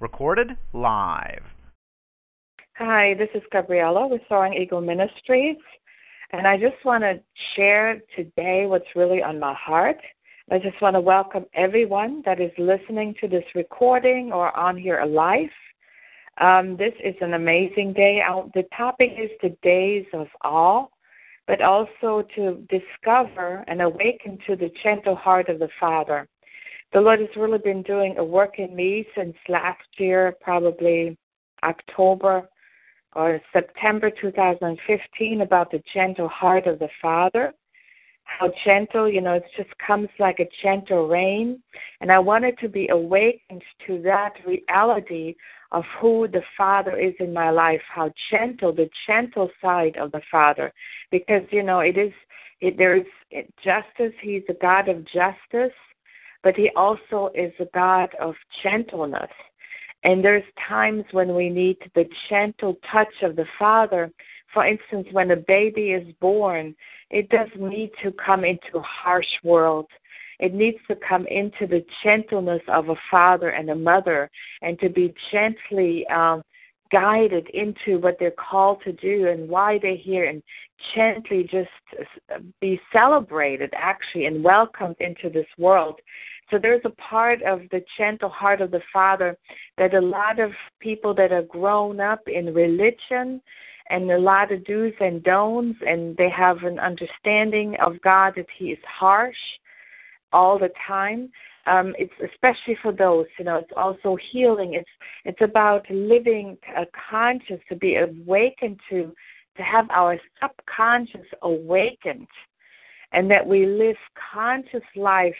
Recorded live. Hi, this is Gabriella with Soaring Eagle Ministries, and I just want to share today what's really on my heart. I just want to welcome everyone that is listening to this recording or on here live. Um, this is an amazing day. The topic is the days of awe, but also to discover and awaken to the gentle heart of the Father. The Lord has really been doing a work in me since last year, probably October or September 2015, about the gentle heart of the Father. How gentle, you know, it just comes like a gentle rain. And I wanted to be awakened to that reality of who the Father is in my life, how gentle, the gentle side of the Father. Because, you know, it is, it, there is justice. He's a God of justice but He also is a God of gentleness. And there's times when we need the gentle touch of the Father. For instance, when a baby is born, it doesn't need to come into a harsh world. It needs to come into the gentleness of a father and a mother and to be gently um, guided into what they're called to do and why they're here and gently just be celebrated actually and welcomed into this world. So there's a part of the gentle heart of the Father that a lot of people that are grown up in religion and a lot of do's and don'ts and they have an understanding of God that He is harsh all the time. Um, it's especially for those, you know, it's also healing. It's it's about living a conscious to be awakened to to have our subconscious awakened and that we live conscious life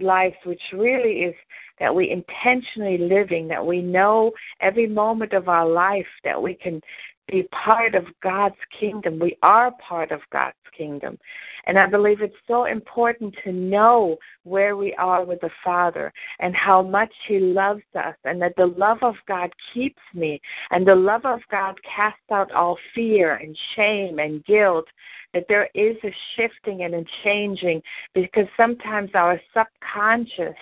life which really is that we intentionally living that we know every moment of our life that we can be part of God's kingdom we are part of God's kingdom and I believe it's so important to know where we are with the Father and how much He loves us, and that the love of God keeps me, and the love of God casts out all fear and shame and guilt. That there is a shifting and a changing because sometimes our subconscious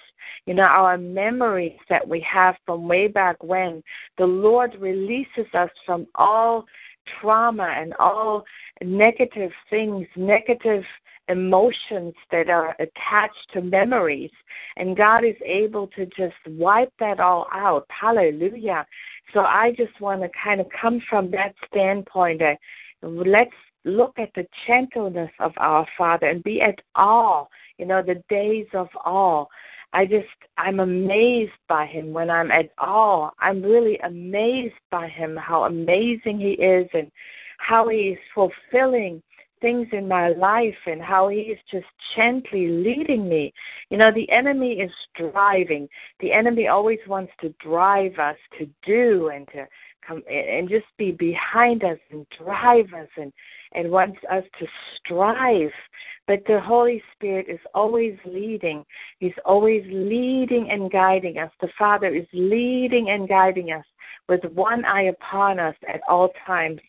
you know, our memories that we have from way back when, the Lord releases us from all trauma and all negative things, negative emotions that are attached to memories. And God is able to just wipe that all out. Hallelujah. So I just want to kind of come from that standpoint that let's look at the gentleness of our Father and be at awe, you know, the days of awe. I just, I'm amazed by him when I'm at all. I'm really amazed by him, how amazing he is and how he is fulfilling things in my life and how he is just gently leading me. You know, the enemy is driving. The enemy always wants to drive us to do and to come and just be behind us and drive us and and wants us to strive. But the Holy Spirit is always leading. He's always leading and guiding us. The Father is leading and guiding us with one eye upon us at all times.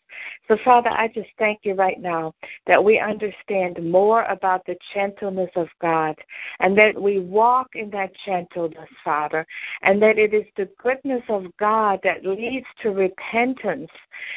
So, Father, I just thank you right now that we understand more about the gentleness of God and that we walk in that gentleness, Father, and that it is the goodness of God that leads to repentance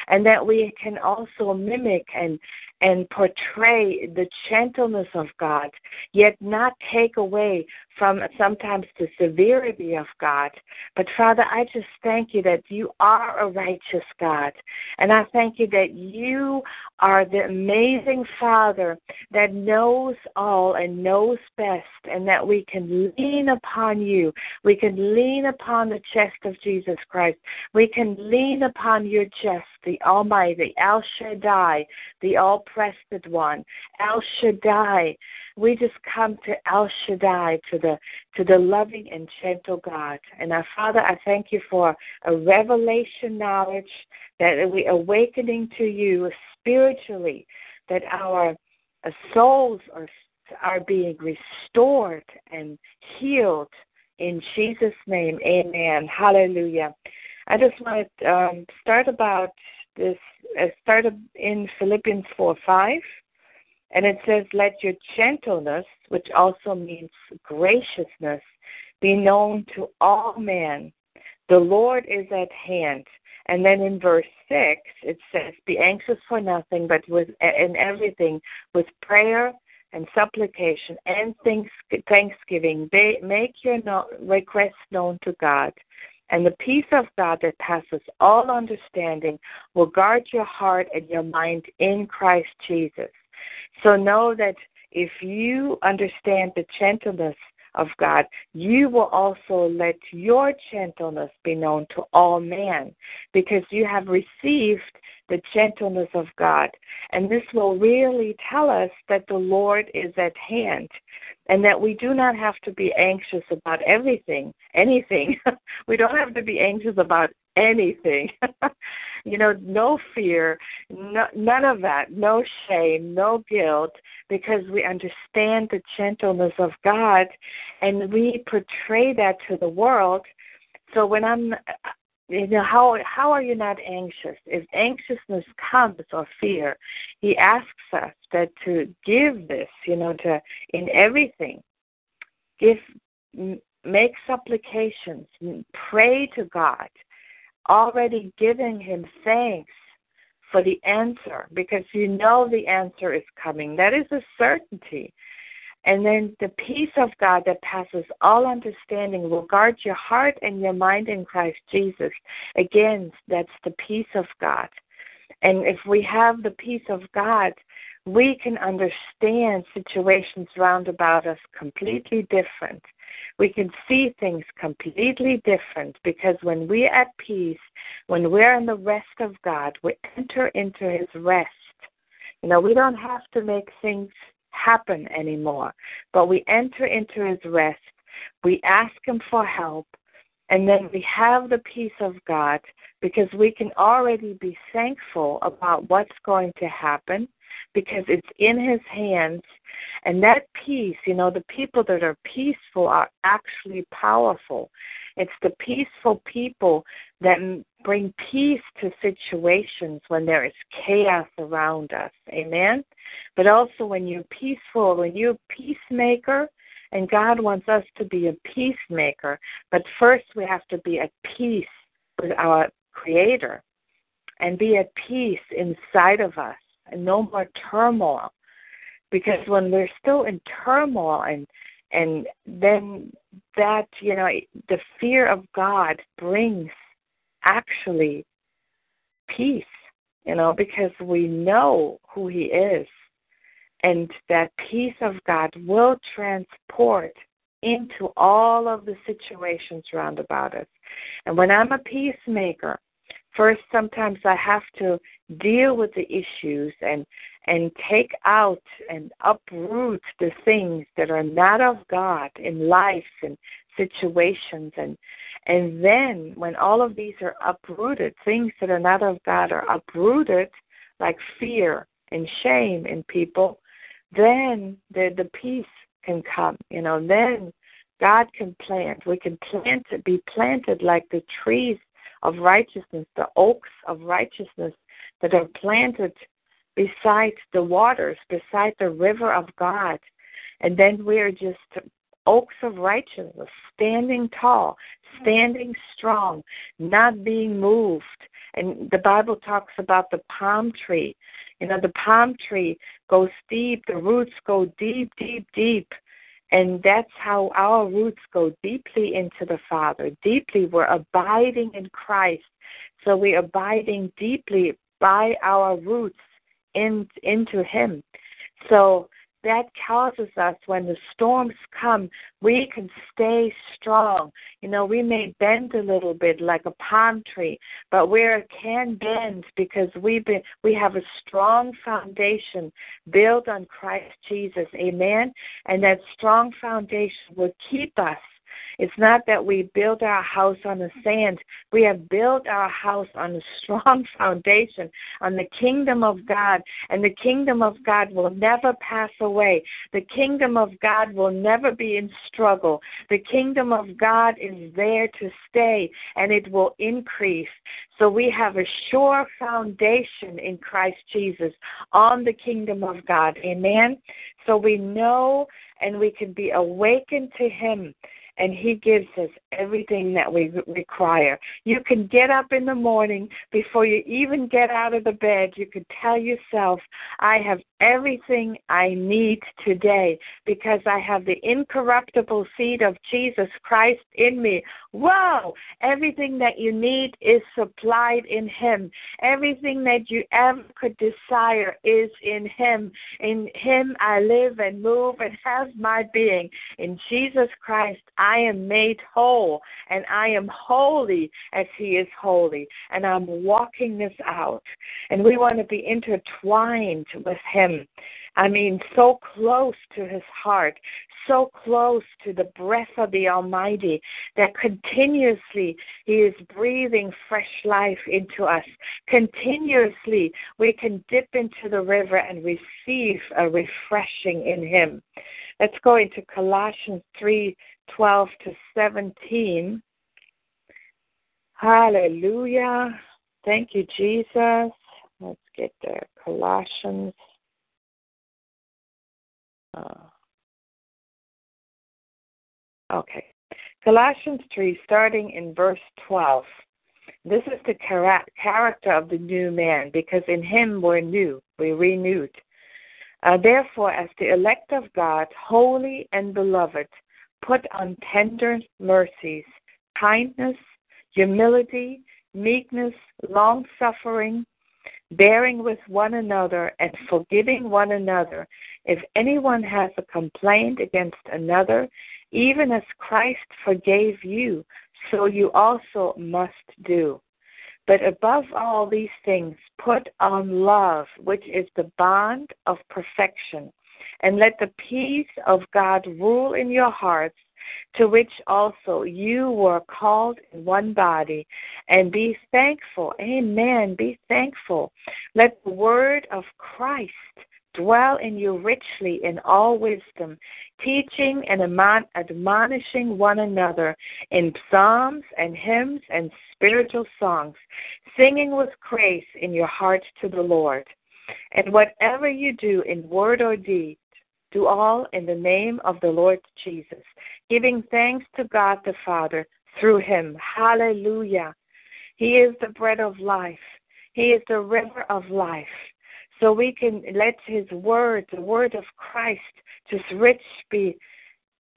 and that we can also mimic and and portray the gentleness of God, yet not take away from sometimes the severity of God. But Father, I just thank you that you are a righteous God. And I thank you that you are the amazing Father that knows all and knows best, and that we can lean upon you. We can lean upon the chest of Jesus Christ. We can lean upon your chest, the Almighty, El Shaddai, the All Breasted One, El Shaddai. We just come to El Shaddai, to the to the loving and gentle God. And our Father, I thank you for a revelation knowledge that we awakening to you spiritually, that our uh, souls are are being restored and healed in Jesus' name. Amen. Hallelujah. I just want to um, start about this. Uh, start in Philippians four five. And it says, Let your gentleness, which also means graciousness, be known to all men. The Lord is at hand. And then in verse 6, it says, Be anxious for nothing, but with in everything, with prayer and supplication and thanksgiving, make your requests known to God. And the peace of God that passes all understanding will guard your heart and your mind in Christ Jesus. So know that if you understand the gentleness of God, you will also let your gentleness be known to all men because you have received the gentleness of God. And this will really tell us that the Lord is at hand and that we do not have to be anxious about everything, anything. we don't have to be anxious about anything. you know, no fear, no, none of that, no shame, no guilt, because we understand the gentleness of God and we portray that to the world. So when I'm uh, you know how how are you not anxious if anxiousness comes or fear he asks us that to give this you know to in everything give make supplications pray to god already giving him thanks for the answer because you know the answer is coming. That is a certainty. And then the peace of God that passes all understanding will guard your heart and your mind in Christ Jesus. Again, that's the peace of God. And if we have the peace of God, we can understand situations round about us completely different we can see things completely different because when we're at peace, when we're in the rest of God, we enter into His rest. You know, we don't have to make things happen anymore, but we enter into His rest. We ask Him for help, and then we have the peace of God because we can already be thankful about what's going to happen because it's in His hands. And that peace, you know, the people that are peaceful are actually powerful. It's the peaceful people that bring peace to situations when there is chaos around us. Amen? But also when you're peaceful, when you're a peacemaker, and God wants us to be a peacemaker, but first we have to be at peace with our Creator and be at peace inside of us and no more turmoil. Because when we're still in turmoil and and then that, you know, the fear of God brings actually peace, you know, because we know who He is. And that peace of God will transport into all of the situations round about us. And when I'm a peacemaker, first sometimes I have to deal with the issues and and take out and uproot the things that are not of God in life and situations and and then when all of these are uprooted, things that are not of God are uprooted, like fear and shame in people, then the the peace can come. You know, then God can plant. We can plant be planted like the trees of righteousness, the oaks of righteousness that are planted beside the waters, beside the river of God. And then we are just oaks of righteousness, standing tall, standing strong, not being moved. And the Bible talks about the palm tree. You know, the palm tree goes deep, the roots go deep, deep, deep. And that's how our roots go deeply into the Father. Deeply, we're abiding in Christ. So we're abiding deeply by our roots in, into Him. So that causes us when the storms come, we can stay strong. You know, we may bend a little bit like a palm tree, but we can bend because we've been we have a strong foundation built on Christ Jesus. Amen. And that strong foundation will keep us it's not that we build our house on the sand. We have built our house on a strong foundation, on the kingdom of God. And the kingdom of God will never pass away. The kingdom of God will never be in struggle. The kingdom of God is there to stay and it will increase. So we have a sure foundation in Christ Jesus on the kingdom of God. Amen. So we know and we can be awakened to Him and He gives us everything that we require. You can get up in the morning before you even get out of the bed. You can tell yourself, I have everything I need today because I have the incorruptible seed of Jesus Christ in me. Whoa! Everything that you need is supplied in Him. Everything that you ever could desire is in Him. In Him I live and move and have my being. In Jesus Christ I am made whole and I am holy as He is holy. And I'm walking this out. And we want to be intertwined with Him. I mean, so close to his heart, so close to the breath of the Almighty that continuously he is breathing fresh life into us. Continuously we can dip into the river and receive a refreshing in him. Let's go into Colossians 3 12 to 17. Hallelujah. Thank you, Jesus. Let's get there. Colossians. Uh, okay. Colossians 3, starting in verse 12. This is the character of the new man, because in him we're new, we're renewed. Uh, therefore, as the elect of God, holy and beloved, put on tender mercies, kindness, humility, meekness, long suffering, bearing with one another, and forgiving one another. If anyone has a complaint against another, even as Christ forgave you, so you also must do. But above all these things, put on love, which is the bond of perfection. And let the peace of God rule in your hearts, to which also you were called in one body. And be thankful. Amen. Be thankful. Let the word of Christ dwell in you richly in all wisdom, teaching and admonishing one another in psalms and hymns and spiritual songs, singing with grace in your heart to the Lord. And whatever you do in word or deed, do all in the name of the Lord Jesus, giving thanks to God the Father through him. Hallelujah. He is the bread of life. He is the river of life so we can let his word, the word of Christ, just rich be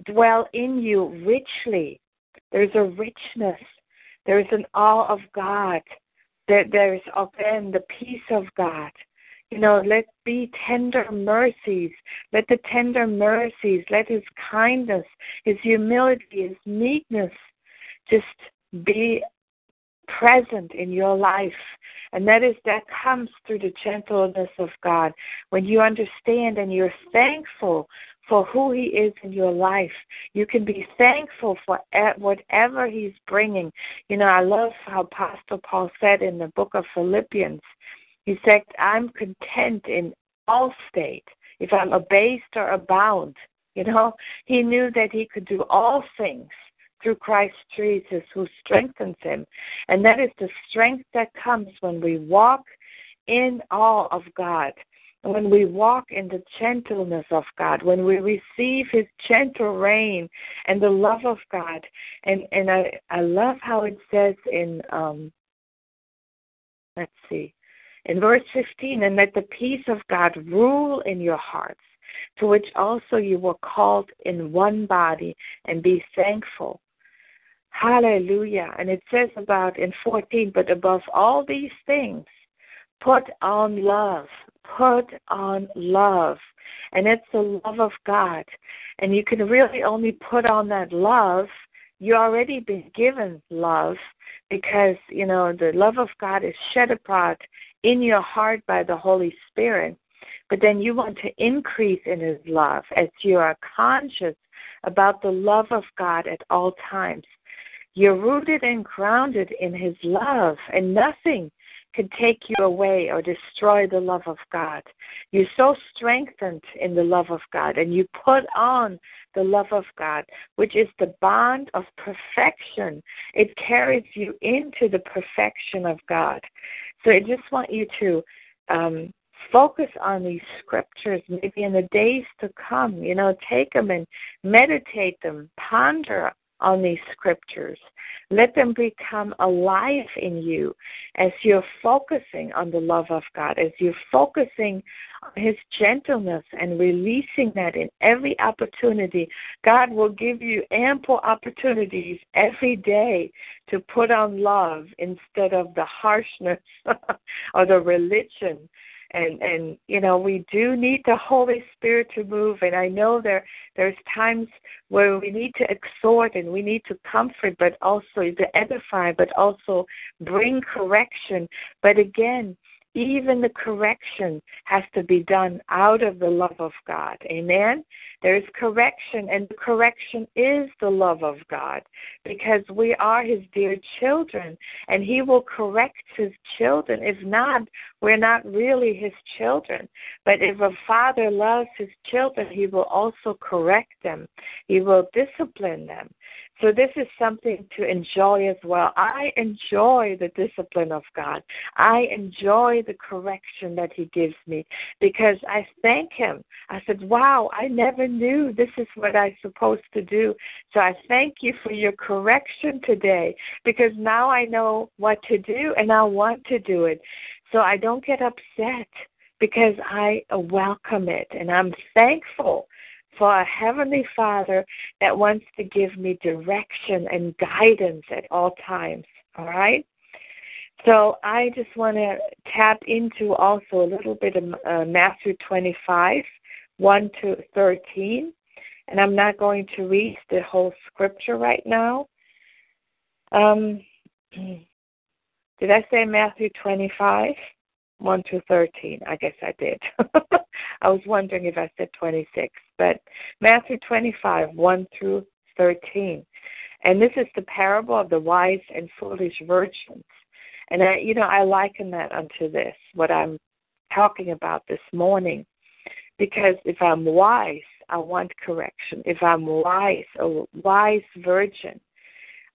dwell in you richly. There's a richness. There's an awe of God. There, there's again the peace of God. You know, let be tender mercies. Let the tender mercies, let his kindness, his humility, his meekness just be present in your life. And that is that comes through the gentleness of God. When you understand and you're thankful for who He is in your life, you can be thankful for whatever He's bringing. You know, I love how Apostle Paul said in the book of Philippians, he said, I'm content in all state, if I'm abased or abound. You know, he knew that he could do all things through Christ Jesus who strengthens him. And that is the strength that comes when we walk in awe of God, when we walk in the gentleness of God, when we receive his gentle rain and the love of God. And and I, I love how it says in um let's see. In verse 15, and let the peace of God rule in your hearts, to which also you were called in one body, and be thankful. Hallelujah. And it says about in 14, but above all these things, put on love. Put on love. And it's the love of God. And you can really only put on that love. You already been given love because, you know, the love of God is shed abroad in your heart by the Holy Spirit. But then you want to increase in His love as you are conscious about the love of God at all times. You're rooted and grounded in His love, and nothing can take you away or destroy the love of God. You're so strengthened in the love of God, and you put on the love of God, which is the bond of perfection. It carries you into the perfection of God. So I just want you to um, focus on these scriptures maybe in the days to come. You know, take them and meditate them, ponder on these scriptures. Let them become alive in you as you're focusing on the love of God, as you're focusing on His gentleness and releasing that in every opportunity. God will give you ample opportunities every day to put on love instead of the harshness or the religion and and you know we do need the holy spirit to move. And i know there there's times where we need to exhort and we need to comfort but also to edify but also bring correction. But again even the correction has to be done out of the love of God. Amen? There is correction, and the correction is the love of God because we are His dear children, and He will correct His children. If not, we're not really His children. But if a father loves His children, He will also correct them, He will discipline them. So this is something to enjoy as well. I enjoy the discipline of God. I enjoy the correction that He gives me because I thank Him. I said, Wow, I never knew this is what I'm supposed to do. So I thank you for your correction today because now I know what to do and I want to do it. So I don't get upset because I welcome it and I'm thankful for a Heavenly Father that wants to give me direction and guidance at all times. All right? So I just want to tap into also a little bit of uh, Matthew 25, 1 to 13. And I'm not going to read the whole scripture right now. Um, did I say Matthew 25? 1 to 13. I guess I did. I was wondering if I said 26, but Matthew 25, 1 through 13. And this is the parable of the wise and foolish virgins. And I, you know, I liken that unto this, what I'm talking about this morning. Because if I'm wise, I want correction. If I'm wise, a wise virgin,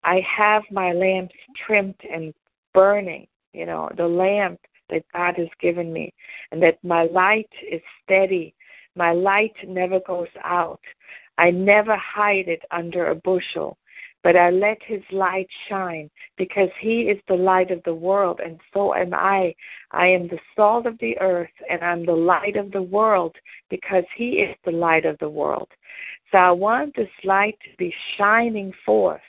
I have my lamps trimmed and burning. You know, the lamp that God has given me, and that my light is steady. My light never goes out. I never hide it under a bushel, but I let His light shine because He is the light of the world, and so am I. I am the salt of the earth, and I'm the light of the world because He is the light of the world. So I want this light to be shining forth.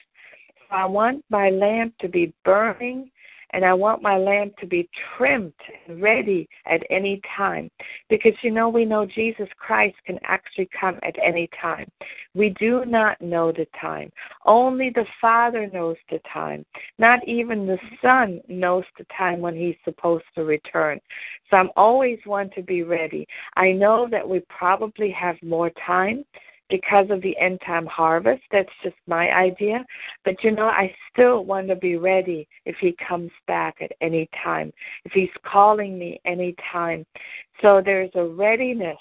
So I want my lamp to be burning and I want my lamp to be trimmed and ready at any time. Because you know, we know Jesus Christ can actually come at any time. We do not know the time. Only the Father knows the time. Not even the Son knows the time when He's supposed to return. So I'm always one to be ready. I know that we probably have more time because of the end time harvest. That's just my idea. But you know, I still want to be ready if he comes back at any time, if he's calling me any time. So there's a readiness.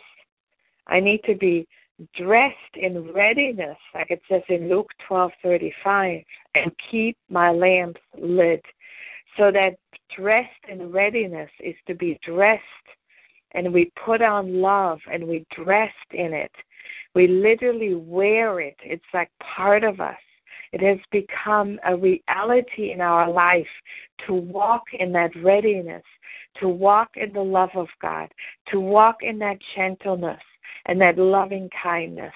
I need to be dressed in readiness, like it says in Luke twelve thirty five, and keep my lamps lit. So that dressed in readiness is to be dressed and we put on love and we dressed in it we literally wear it, it's like part of us. It has become a reality in our life to walk in that readiness, to walk in the love of God, to walk in that gentleness and that loving kindness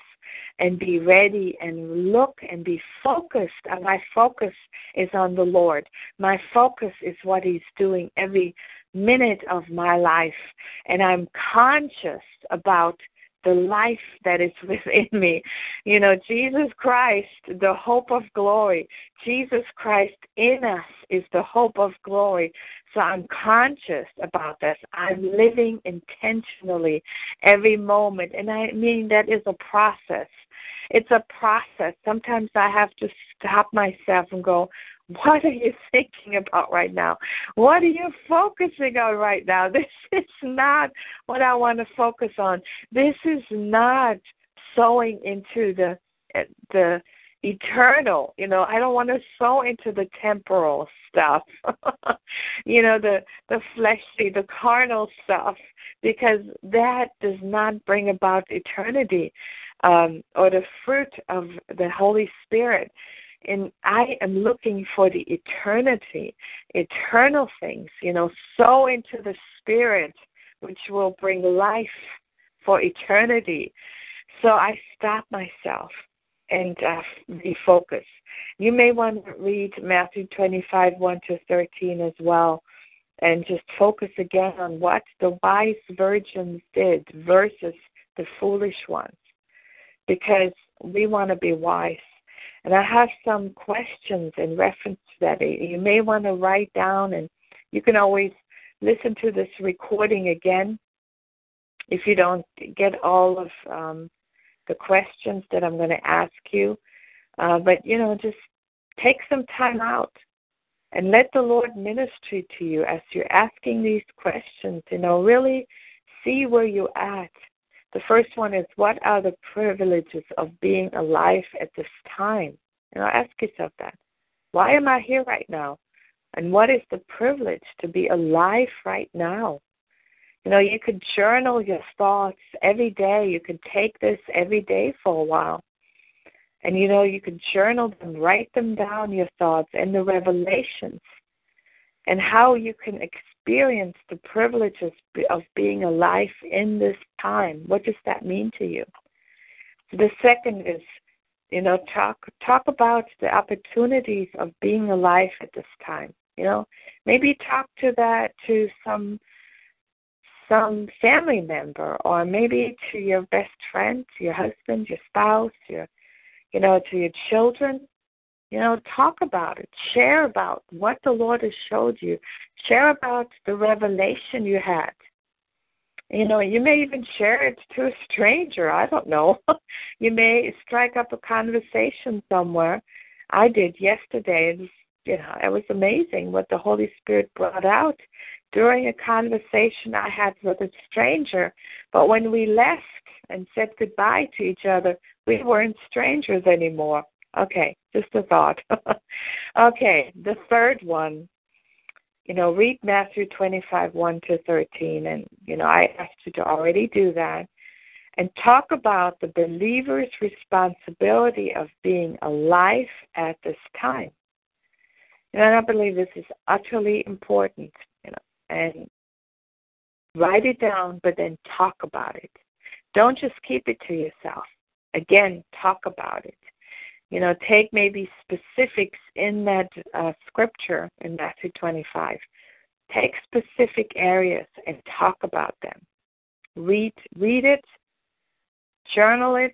and be ready and look and be focused. And my focus is on the Lord. My focus is what He's doing every minute of my life. And I'm conscious about the life that is within me. You know, Jesus Christ, the hope of glory. Jesus Christ in us is the hope of glory. So I'm conscious about this. I'm living intentionally every moment. And I mean, that is a process. It's a process. Sometimes I have to stop myself and go, what are you thinking about right now? What are you focusing on right now? This is not what I want to focus on. This is not sowing into the the eternal. You know, I don't want to sow into the temporal stuff. you know, the the fleshly, the carnal stuff because that does not bring about eternity um or the fruit of the Holy Spirit and I am looking for the eternity, eternal things, you know, so into the spirit, which will bring life for eternity. So I stop myself and uh, refocus. You may want to read Matthew 25, 1 to 13 as well, and just focus again on what the wise virgins did versus the foolish ones, because we want to be wise. And I have some questions in reference to that. You may want to write down, and you can always listen to this recording again if you don't get all of um, the questions that I'm going to ask you. Uh, but, you know, just take some time out and let the Lord minister to you as you're asking these questions. You know, really see where you're at. The first one is what are the privileges of being alive at this time? You know, ask yourself that. Why am I here right now? And what is the privilege to be alive right now? You know, you could journal your thoughts every day. You could take this every day for a while. And you know, you could journal them, write them down, your thoughts and the revelations, and how you can experience the privileges of being alive in this time. What does that mean to you? The second is, you know, talk talk about the opportunities of being alive at this time. You know, maybe talk to that to some some family member or maybe to your best friend, to your husband, your spouse, your you know, to your children. You know, talk about it. Share about what the Lord has showed you. Share about the revelation you had. You know, you may even share it to a stranger. I don't know. you may strike up a conversation somewhere. I did yesterday. Was, you know, it was amazing what the Holy Spirit brought out during a conversation I had with a stranger. But when we left and said goodbye to each other, we weren't strangers anymore. Okay, just a thought. okay, the third one, you know, read Matthew 25, 1 to 13. And, you know, I asked you to already do that. And talk about the believer's responsibility of being alive at this time. And I believe this is utterly important you know, and write it down, but then talk about it. Don't just keep it to yourself. Again, talk about it. You know, take maybe specifics in that uh, scripture in Matthew 25. Take specific areas and talk about them. Read, read it, journal it,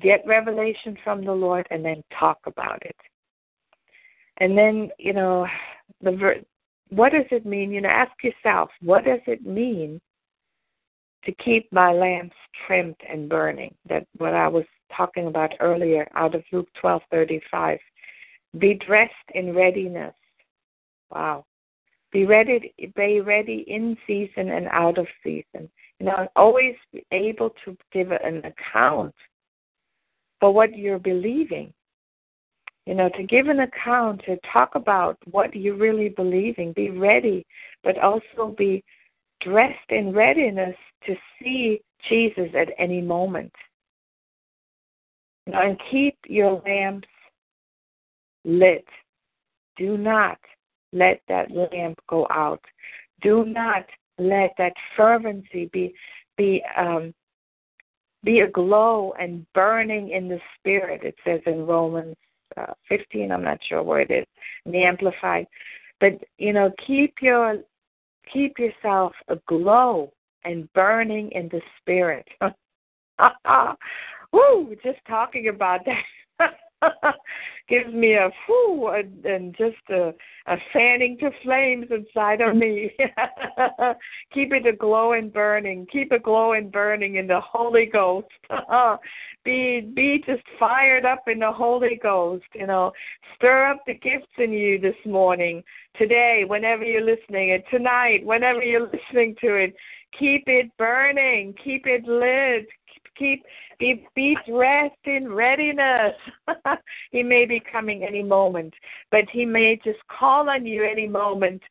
get revelation from the Lord, and then talk about it. And then, you know, the ver- what does it mean? You know, ask yourself, what does it mean to keep my lamps trimmed and burning? That what I was talking about earlier out of Luke twelve thirty five. Be dressed in readiness. Wow. Be ready be ready in season and out of season. You know, always be able to give an account for what you're believing you know, to give an account, to talk about what you're really believing, be ready, but also be dressed in readiness to see Jesus at any moment. And keep your lamps lit. Do not let that lamp go out. Do not let that fervency be be um, be aglow and burning in the spirit. It says in Romans uh, 15. I'm not sure where it is in the Amplified, but you know, keep your keep yourself aglow and burning in the spirit. Woo! Just talking about that gives me a whoo and, and just a, a fanning to flames inside of me. Keep it aglow and burning. Keep it glow and burning in the Holy Ghost. be be just fired up in the Holy Ghost. You know, stir up the gifts in you this morning, today, whenever you're listening, and tonight, whenever you're listening to it. Keep it burning. Keep it lit keep be be dressed in readiness. he may be coming any moment, but he may just call on you any moment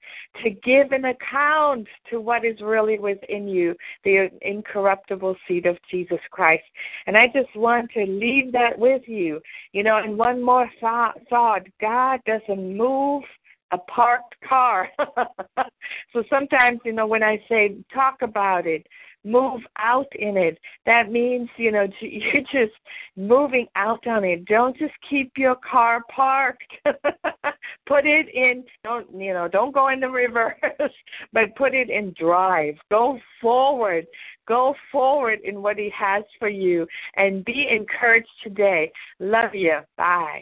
to give an account to what is really within you, the incorruptible seed of Jesus Christ. And I just want to leave that with you. You know, and one more thought, thought God doesn't move a parked car. so sometimes, you know, when I say talk about it, move out in it, that means, you know, you're just moving out on it. Don't just keep your car parked. put it in, don't, you know, don't go in the reverse, but put it in drive. Go forward. Go forward in what He has for you and be encouraged today. Love you. Bye.